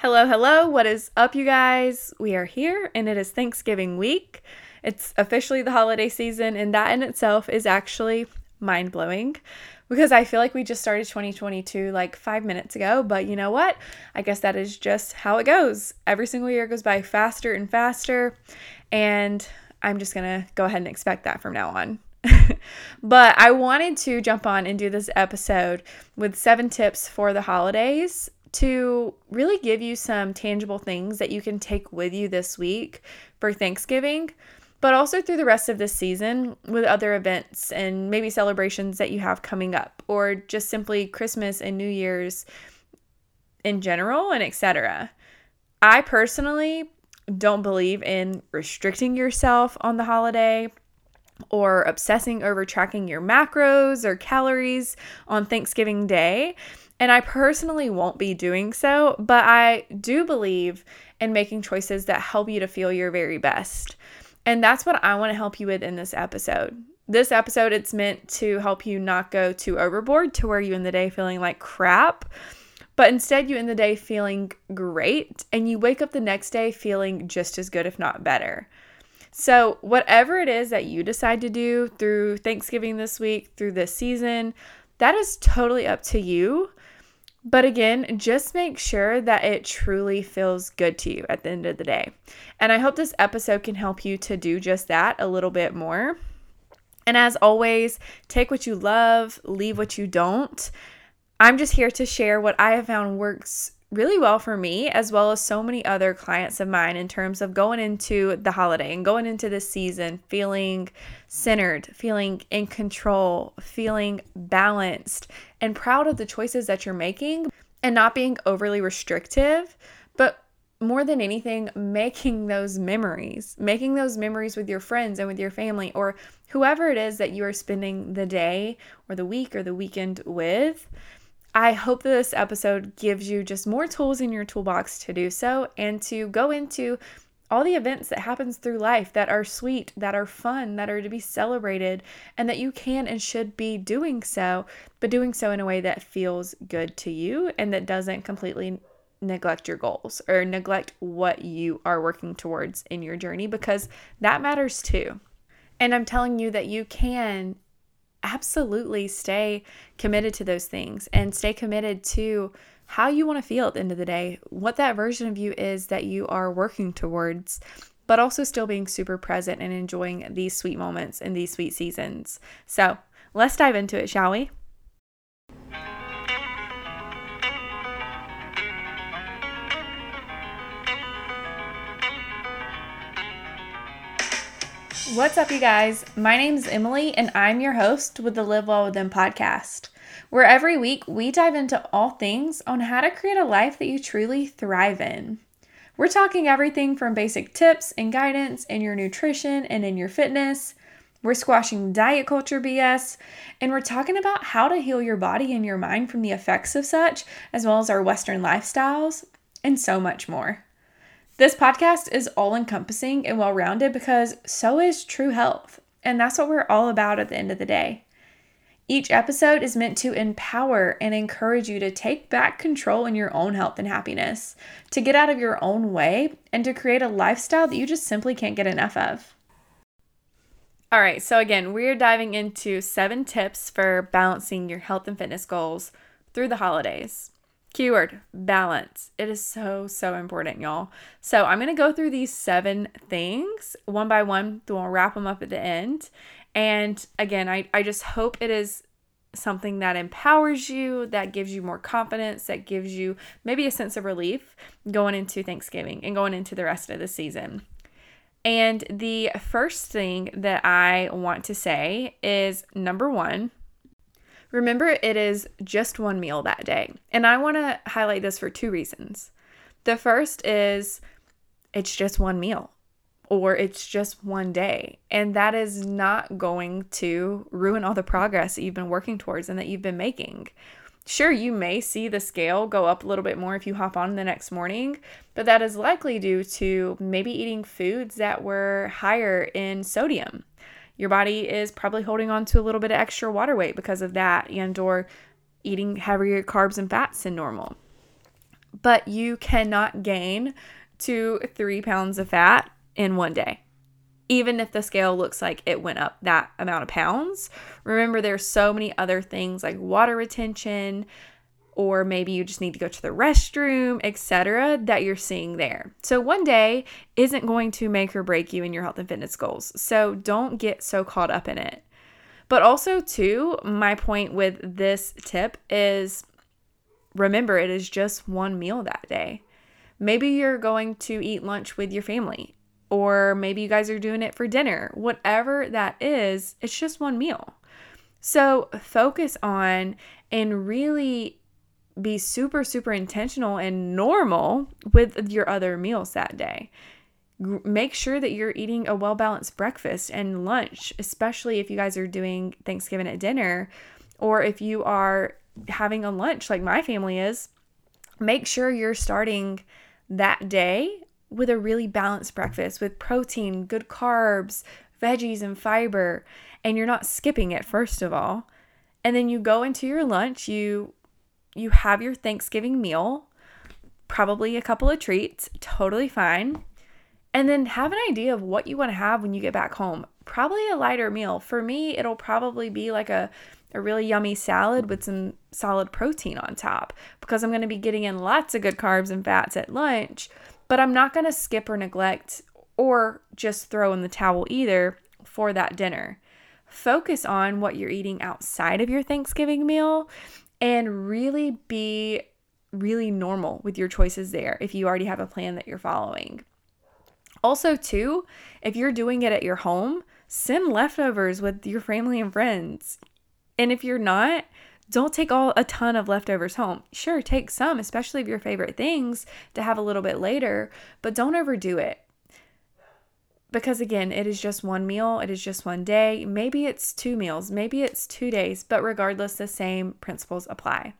Hello, hello. What is up, you guys? We are here and it is Thanksgiving week. It's officially the holiday season, and that in itself is actually mind blowing because I feel like we just started 2022 like five minutes ago. But you know what? I guess that is just how it goes. Every single year goes by faster and faster, and I'm just gonna go ahead and expect that from now on. but I wanted to jump on and do this episode with seven tips for the holidays to really give you some tangible things that you can take with you this week for Thanksgiving, but also through the rest of this season with other events and maybe celebrations that you have coming up, or just simply Christmas and New Year's in general and etc. I personally don't believe in restricting yourself on the holiday or obsessing over tracking your macros or calories on Thanksgiving Day. And I personally won't be doing so, but I do believe in making choices that help you to feel your very best. And that's what I want to help you with in this episode. This episode, it's meant to help you not go too overboard to where you end the day feeling like crap, but instead you end the day feeling great and you wake up the next day feeling just as good, if not better. So, whatever it is that you decide to do through Thanksgiving this week, through this season, that is totally up to you. But again, just make sure that it truly feels good to you at the end of the day. And I hope this episode can help you to do just that a little bit more. And as always, take what you love, leave what you don't. I'm just here to share what I have found works really well for me, as well as so many other clients of mine, in terms of going into the holiday and going into this season feeling centered, feeling in control, feeling balanced, and proud of the choices that you're making, and not being overly restrictive, but more than anything, making those memories, making those memories with your friends and with your family or whoever it is that you are spending the day or the week or the weekend with I hope this episode gives you just more tools in your toolbox to do so and to go into all the events that happens through life that are sweet, that are fun, that are to be celebrated and that you can and should be doing so, but doing so in a way that feels good to you and that doesn't completely neglect your goals or neglect what you are working towards in your journey because that matters too. And I'm telling you that you can absolutely stay committed to those things and stay committed to how you want to feel at the end of the day, what that version of you is that you are working towards, but also still being super present and enjoying these sweet moments and these sweet seasons. So let's dive into it, shall we? What's up, you guys? My name's Emily, and I'm your host with the Live Well With Them podcast, where every week we dive into all things on how to create a life that you truly thrive in. We're talking everything from basic tips and guidance in your nutrition and in your fitness. We're squashing diet culture BS, and we're talking about how to heal your body and your mind from the effects of such, as well as our Western lifestyles, and so much more. This podcast is all encompassing and well rounded because so is true health. And that's what we're all about at the end of the day. Each episode is meant to empower and encourage you to take back control in your own health and happiness, to get out of your own way, and to create a lifestyle that you just simply can't get enough of. All right, so again, we're diving into seven tips for balancing your health and fitness goals through the holidays. Keyword balance. It is so, so important, y'all. So I'm going to go through these seven things one by one. We'll wrap them up at the end. And again, I, I just hope it is something that empowers you, that gives you more confidence, that gives you maybe a sense of relief going into Thanksgiving and going into the rest of the season. And the first thing that I want to say is number one, Remember, it is just one meal that day. And I want to highlight this for two reasons. The first is it's just one meal or it's just one day. And that is not going to ruin all the progress that you've been working towards and that you've been making. Sure, you may see the scale go up a little bit more if you hop on the next morning, but that is likely due to maybe eating foods that were higher in sodium your body is probably holding on to a little bit of extra water weight because of that and or eating heavier carbs and fats than normal. but you cannot gain two, three pounds of fat in one day. Even if the scale looks like it went up that amount of pounds, remember there's so many other things like water retention, or maybe you just need to go to the restroom, etc., that you're seeing there. So, one day isn't going to make or break you in your health and fitness goals. So, don't get so caught up in it. But also, too, my point with this tip is remember it is just one meal that day. Maybe you're going to eat lunch with your family, or maybe you guys are doing it for dinner. Whatever that is, it's just one meal. So focus on and really be super, super intentional and normal with your other meals that day. Make sure that you're eating a well balanced breakfast and lunch, especially if you guys are doing Thanksgiving at dinner or if you are having a lunch like my family is. Make sure you're starting that day with a really balanced breakfast with protein, good carbs, veggies, and fiber. And you're not skipping it, first of all. And then you go into your lunch, you you have your Thanksgiving meal, probably a couple of treats, totally fine. And then have an idea of what you want to have when you get back home. Probably a lighter meal. For me, it'll probably be like a a really yummy salad with some solid protein on top because I'm going to be getting in lots of good carbs and fats at lunch, but I'm not going to skip or neglect or just throw in the towel either for that dinner. Focus on what you're eating outside of your Thanksgiving meal and really be really normal with your choices there if you already have a plan that you're following. Also, too, if you're doing it at your home, send leftovers with your family and friends. And if you're not, don't take all a ton of leftovers home. Sure, take some, especially of your favorite things to have a little bit later, but don't overdo it. Because again, it is just one meal, it is just one day. Maybe it's two meals, maybe it's two days, but regardless, the same principles apply.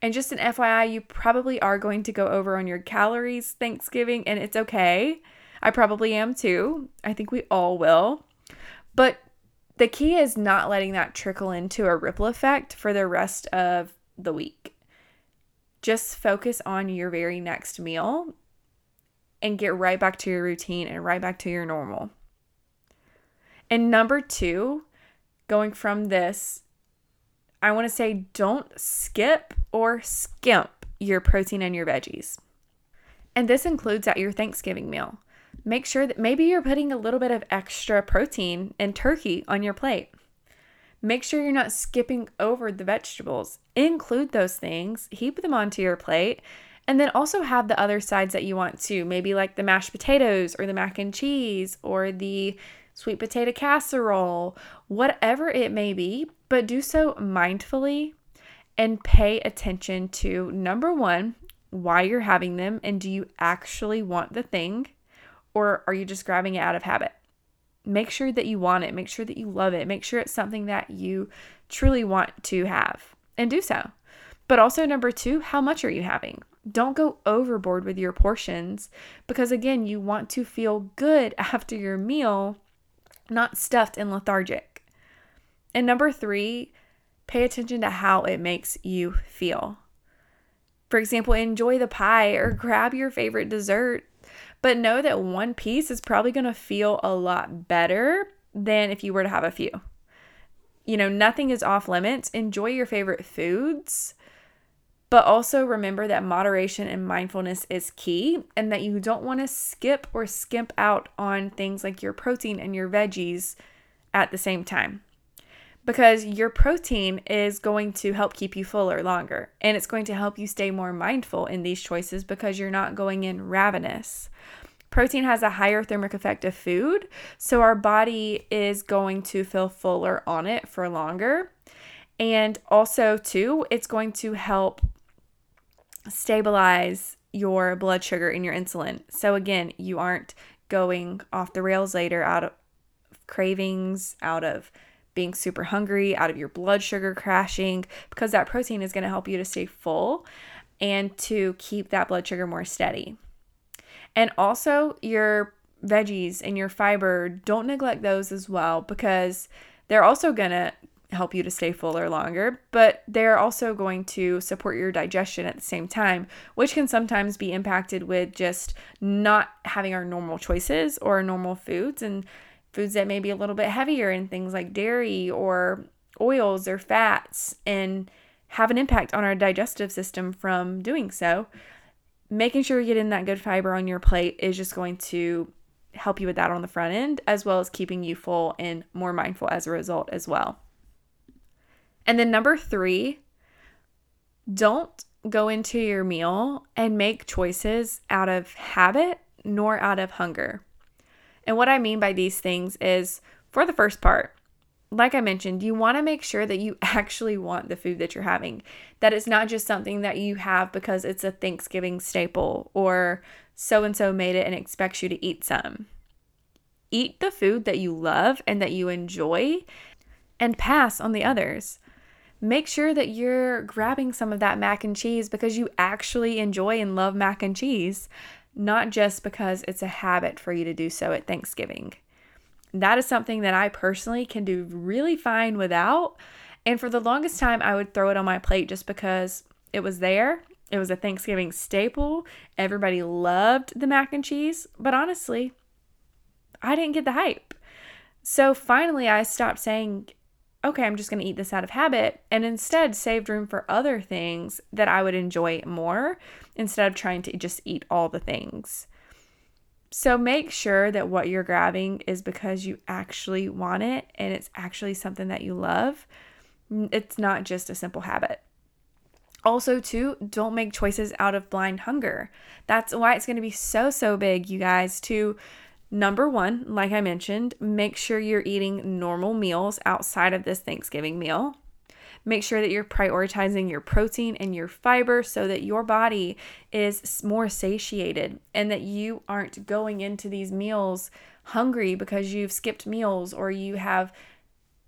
And just an FYI, you probably are going to go over on your calories Thanksgiving, and it's okay. I probably am too. I think we all will. But the key is not letting that trickle into a ripple effect for the rest of the week. Just focus on your very next meal and get right back to your routine and right back to your normal. And number two, going from this, I want to say don't skip or skimp your protein and your veggies. And this includes at your Thanksgiving meal make sure that maybe you're putting a little bit of extra protein and turkey on your plate. Make sure you're not skipping over the vegetables. Include those things, heap them onto your plate, and then also have the other sides that you want to, maybe like the mashed potatoes or the mac and cheese or the sweet potato casserole, whatever it may be, but do so mindfully and pay attention to number one, why you're having them, and do you actually want the thing? or are you just grabbing it out of habit? Make sure that you want it, make sure that you love it, make sure it's something that you truly want to have and do so. But also, number two, how much are you having? Don't go overboard with your portions because, again, you want to feel good after your meal, not stuffed and lethargic. And number three, pay attention to how it makes you feel. For example, enjoy the pie or grab your favorite dessert but know that one piece is probably going to feel a lot better than if you were to have a few. You know, nothing is off limits. Enjoy your favorite foods, but also remember that moderation and mindfulness is key and that you don't want to skip or skimp out on things like your protein and your veggies at the same time because your protein is going to help keep you fuller longer and it's going to help you stay more mindful in these choices because you're not going in ravenous. Protein has a higher thermic effect of food, so our body is going to feel fuller on it for longer. And also, too, it's going to help stabilize your blood sugar and your insulin. So, again, you aren't going off the rails later out of cravings, out of being super hungry, out of your blood sugar crashing, because that protein is going to help you to stay full and to keep that blood sugar more steady. And also, your veggies and your fiber, don't neglect those as well because they're also going to help you to stay fuller longer, but they're also going to support your digestion at the same time, which can sometimes be impacted with just not having our normal choices or normal foods and foods that may be a little bit heavier in things like dairy or oils or fats and have an impact on our digestive system from doing so. Making sure you're getting that good fiber on your plate is just going to help you with that on the front end, as well as keeping you full and more mindful as a result as well. And then number three, don't go into your meal and make choices out of habit nor out of hunger. And what I mean by these things is for the first part, like I mentioned, you want to make sure that you actually want the food that you're having. That it's not just something that you have because it's a Thanksgiving staple or so and so made it and expects you to eat some. Eat the food that you love and that you enjoy and pass on the others. Make sure that you're grabbing some of that mac and cheese because you actually enjoy and love mac and cheese, not just because it's a habit for you to do so at Thanksgiving. That is something that I personally can do really fine without. And for the longest time, I would throw it on my plate just because it was there it was a Thanksgiving staple. Everybody loved the mac and cheese, but honestly, I didn't get the hype. So finally, I stopped saying, okay, I'm just going to eat this out of habit, and instead saved room for other things that I would enjoy more instead of trying to just eat all the things. So make sure that what you're grabbing is because you actually want it and it's actually something that you love. It's not just a simple habit. Also, too, don't make choices out of blind hunger. That's why it's going to be so, so big, you guys, to number one, like I mentioned, make sure you're eating normal meals outside of this Thanksgiving meal. Make sure that you're prioritizing your protein and your fiber so that your body is more satiated and that you aren't going into these meals hungry because you've skipped meals or you have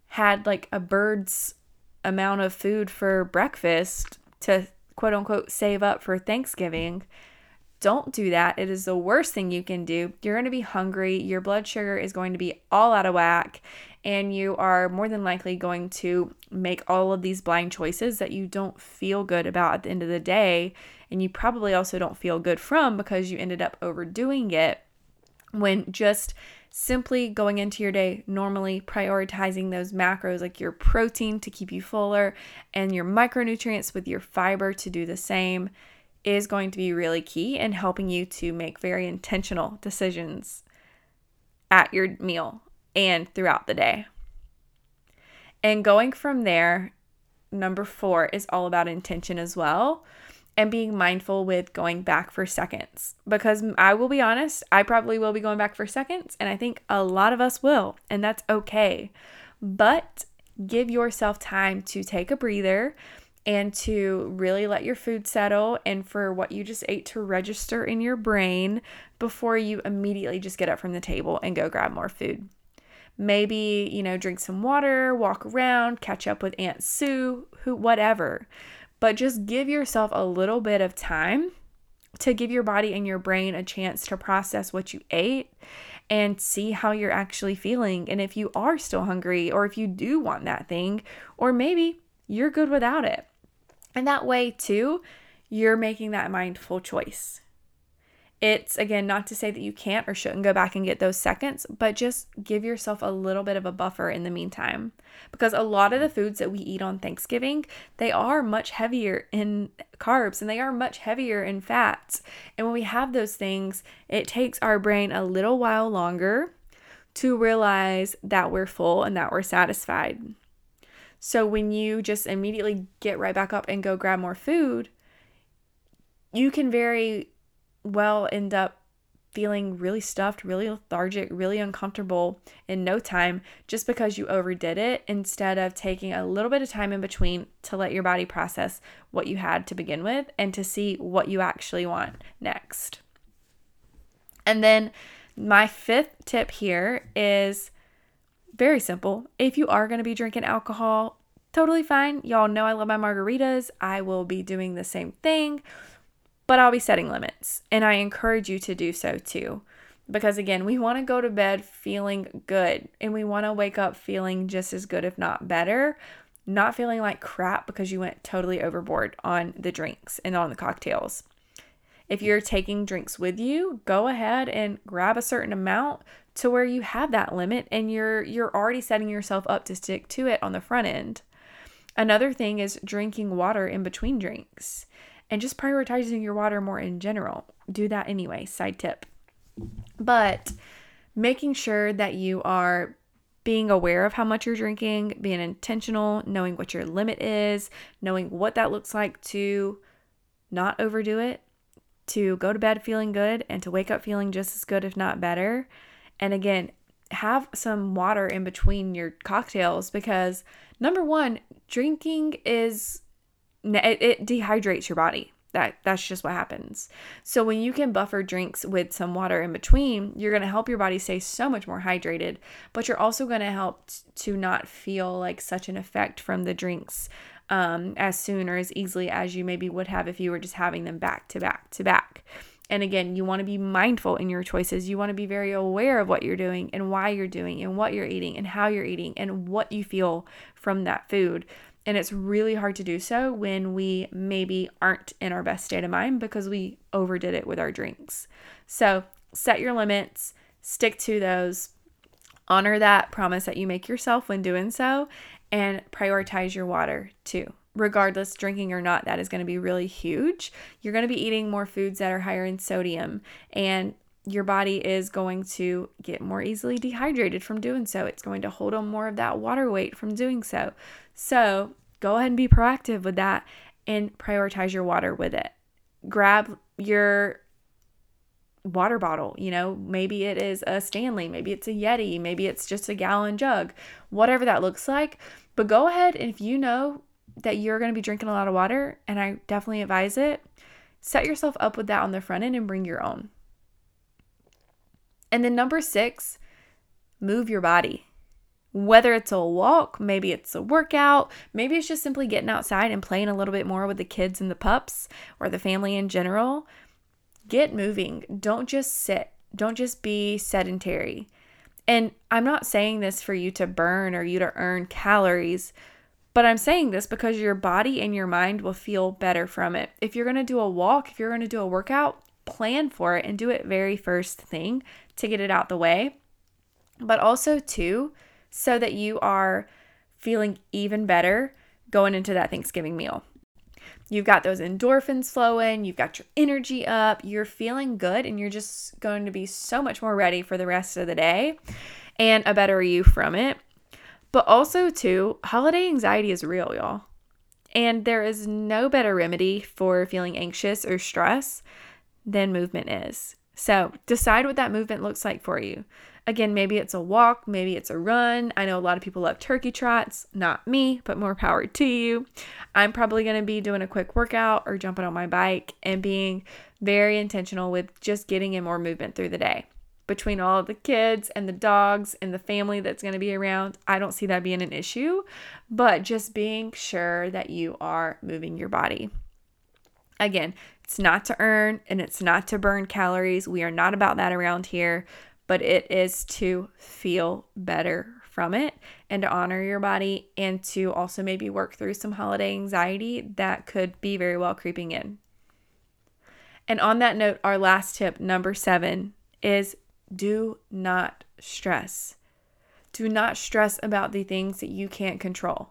had like a bird's amount of food for breakfast to quote unquote save up for Thanksgiving. Don't do that. It is the worst thing you can do. You're going to be hungry. Your blood sugar is going to be all out of whack. And you are more than likely going to make all of these blind choices that you don't feel good about at the end of the day. And you probably also don't feel good from because you ended up overdoing it when just simply going into your day normally prioritizing those macros like your protein to keep you fuller and your micronutrients with your fiber to do the same is going to be really key in helping you to make very intentional decisions at your meal and throughout the day. And going from there, number four is all about intention as well and being mindful with going back for seconds because I will be honest, I probably will be going back for seconds, and I think a lot of us will, and that's okay. But give yourself time to take a breather and to really let your food settle and for what you just ate to register in your brain before you immediately just get up from the table and go grab more food. Maybe, you know, drink some water, walk around, catch up with Aunt Sue, who whatever but just give yourself a little bit of time to give your body and your brain a chance to process what you ate and see how you're actually feeling. And if you are still hungry, or if you do want that thing, or maybe you're good without it. And that way, too, you're making that mindful choice. It's again not to say that you can't or shouldn't go back and get those seconds, but just give yourself a little bit of a buffer in the meantime. Because a lot of the foods that we eat on Thanksgiving, they are much heavier in carbs and they are much heavier in fats. And when we have those things, it takes our brain a little while longer to realize that we're full and that we're satisfied. So when you just immediately get right back up and go grab more food, you can very well end up feeling really stuffed, really lethargic, really uncomfortable in no time just because you overdid it instead of taking a little bit of time in between to let your body process what you had to begin with and to see what you actually want next. And then my fifth tip here is very simple. If you are going to be drinking alcohol, totally fine. Y'all know I love my margaritas. I will be doing the same thing but I'll be setting limits. And I encourage you to do so too. Because again, we want to go to bed feeling good and we want to wake up feeling just as good, if not better, not feeling like crap because you went totally overboard on the drinks and on the cocktails. If you're taking drinks with you, go ahead and grab a certain amount to where you have that limit and you're you're already setting yourself up to stick to it on the front end. Another thing is drinking water in between drinks and just prioritizing your water more in general. Do that anyway, side tip. But making sure that you are being aware of how much you're drinking, being intentional, knowing what your limit is, knowing what that looks like to not overdo it, to go to bed feeling good, and to wake up feeling just as good, if not better. And again, have some water in between your cocktails because number one, drinking is it, it dehydrates your body. That that's just what happens. So when you can buffer drinks with some water in between, you're going to help your body stay so much more hydrated, but you're also going to help t- to not feel like such an effect from the drinks um, as soon or as easily as you maybe would have if you were just having them back to back to back. And again, you want to be mindful in your choices. You want to be very aware of what you're doing and why you're doing and what you're eating and how you're eating and what you feel from that food. And it's really hard to do so when we maybe aren't in our best state of mind because we overdid it with our drinks. So set your limits, stick to those, honor that promise that you make yourself when doing so, and prioritize your water too. Regardless, drinking or not, that is going to be really huge. You're going to be eating more foods that are higher in sodium, and your body is going to get more easily dehydrated from doing so. It's going to hold on more of that water weight from doing so. So go ahead and be proactive with that and prioritize your water with it. Grab your water bottle. You know, maybe it is a Stanley, maybe it's a Yeti, maybe it's just a gallon jug, whatever that looks like. But go ahead and if you know that you're going to be drinking a lot of water, and I definitely advise it, set yourself up with that on the front end and bring your own. And then number six, move your body. Whether it's a walk, maybe it's a workout, maybe it's just simply getting outside and playing a little bit more with the kids and the pups or the family in general. Get moving. Don't just sit. Don't just be sedentary. And I'm not saying this for you to burn or you to earn calories, but I'm saying this because your body and your mind will feel better from it. If you're going to do a walk, if you're going to do a workout, plan for it and do it very first thing to get it out the way. But also, too, so that you are feeling even better going into that Thanksgiving meal. You've got those endorphins flowing, you've got your energy up, you're feeling good, and you're just going to be so much more ready for the rest of the day and a better you from it. But also, too, holiday anxiety is real, y'all. And there is no better remedy for feeling anxious or stress than movement is. So decide what that movement looks like for you. Again, maybe it's a walk, maybe it's a run. I know a lot of people love turkey trots, not me, but more power to you. I'm probably going to be doing a quick workout or jumping on my bike and being very intentional with just getting in more movement through the day. Between all the kids and the dogs and the family that's going to be around, I don't see that being an issue, but just being sure that you are moving your body. Again, it's not to earn and it's not to burn calories. We are not about that around here but it is to feel better from it and to honor your body and to also maybe work through some holiday anxiety that could be very well creeping in. And on that note, our last tip, number seven, is do not stress. Do not stress about the things that you can't control.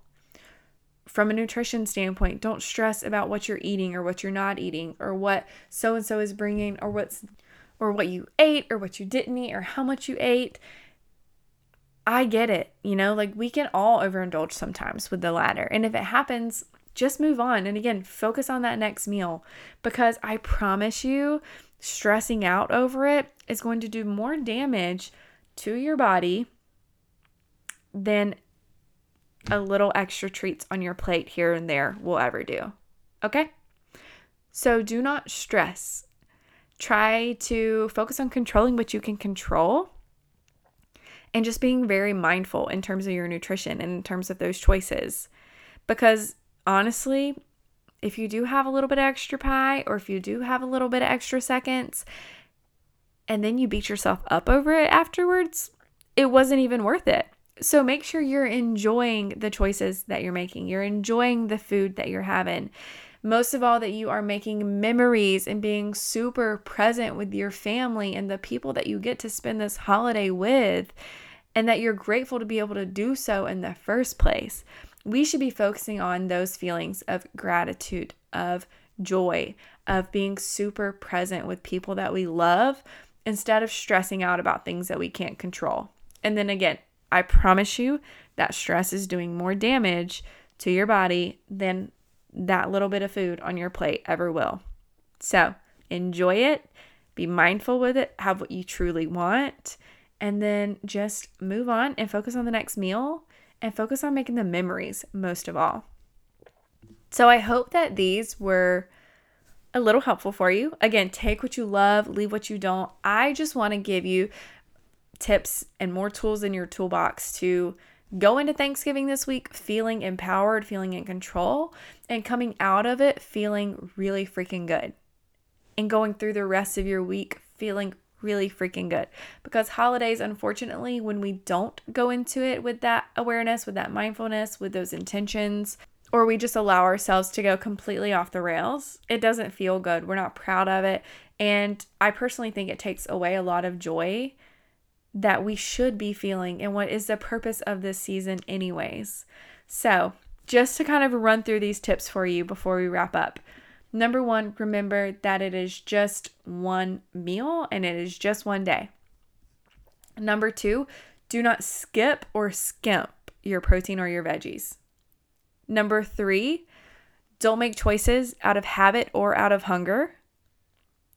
From a nutrition standpoint, don't stress about what you're eating or what you're not eating or what so and so is bringing or what's or what you ate or what you didn't eat or how much you ate. I get it. You know, like we can all overindulge sometimes with the latter. And if it happens, just move on. And again, focus on that next meal because I promise you, stressing out over it is going to do more damage to your body than a little extra treats on your plate here and there will ever do. Okay? So do not stress. Try to focus on controlling what you can control and just being very mindful in terms of your nutrition and in terms of those choices. Because honestly, if you do have a little bit of extra pie or if you do have a little bit of extra seconds, and then you beat yourself up over it afterwards, it wasn't even worth it. So make sure you're enjoying the choices that you're making. You're enjoying the food that you're having. Most of all, that you are making memories and being super present with your family and the people that you get to spend this holiday with, and that you're grateful to be able to do so in the first place. We should be focusing on those feelings of gratitude, of joy, of being super present with people that we love instead of stressing out about things that we can't control. And then again, I promise you that stress is doing more damage to your body than that little bit of food on your plate ever will. So enjoy it, be mindful with it, have what you truly want, and then just move on and focus on the next meal and focus on making the memories most of all. So I hope that these were a little helpful for you. Again, take what you love, leave what you don't. I just want to give you tips and more tools in your toolbox to go into Thanksgiving this week feeling empowered, feeling in control, and coming out of it feeling really freaking good. And going through the rest of your week feeling really freaking good. Because holidays, unfortunately, when we don't go into it with that awareness, with that mindfulness, with those intentions, or we just allow ourselves to go completely off the rails, it doesn't feel good. We're not proud of it. And I personally think it takes away a lot of joy that we should be feeling and what is the purpose of this season, anyways. So, just to kind of run through these tips for you before we wrap up. Number one, remember that it is just one meal and it is just one day. Number two, do not skip or skimp your protein or your veggies. Number three, don't make choices out of habit or out of hunger.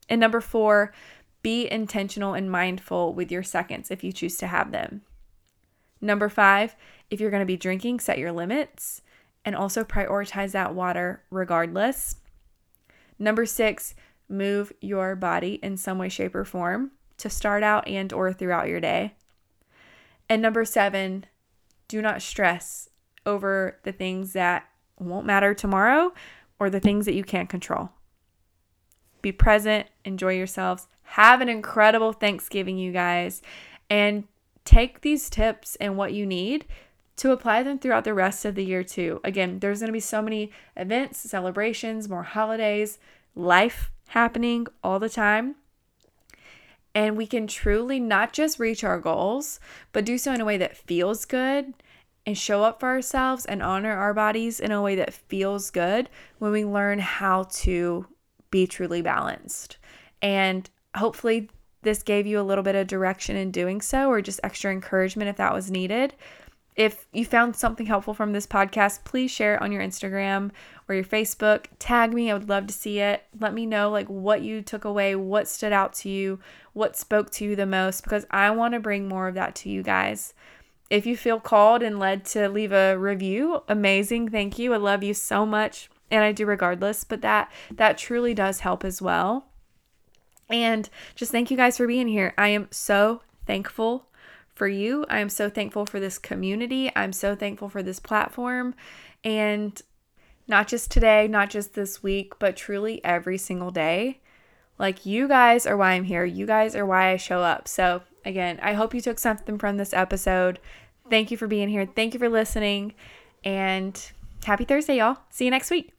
And number four, be intentional and mindful with your seconds if you choose to have them. Number five, if you're going to be drinking, set your limits and also prioritize that water regardless. Number six, move your body in some way, shape, or form to start out and or throughout your day. And number seven, do not stress over the things that won't matter tomorrow or the things that you can't control. Be present, enjoy yourselves, have an incredible Thanksgiving, you guys, and take these tips and what you need to apply them throughout the rest of the year, too. Again, there's going to be so many events, celebrations, more holidays, life happening all the time. And we can truly not just reach our goals, but do so in a way that feels good and show up for ourselves and honor our bodies in a way that feels good when we learn how to be truly balanced. And hopefully this gave you a little bit of direction in doing so or just extra encouragement if that was needed. If you found something helpful from this podcast, please share it on your Instagram or your Facebook. Tag me. I would love to see it. Let me know like what you took away, what stood out to you, what spoke to you the most because I want to bring more of that to you guys. If you feel called and led to leave a review, amazing. Thank you. I love you so much and I do regardless, but that that truly does help as well. And just thank you guys for being here. I am so thankful for you. I am so thankful for this community. I'm so thankful for this platform. And not just today, not just this week, but truly every single day. Like, you guys are why I'm here. You guys are why I show up. So, again, I hope you took something from this episode. Thank you for being here. Thank you for listening. And happy Thursday, y'all. See you next week.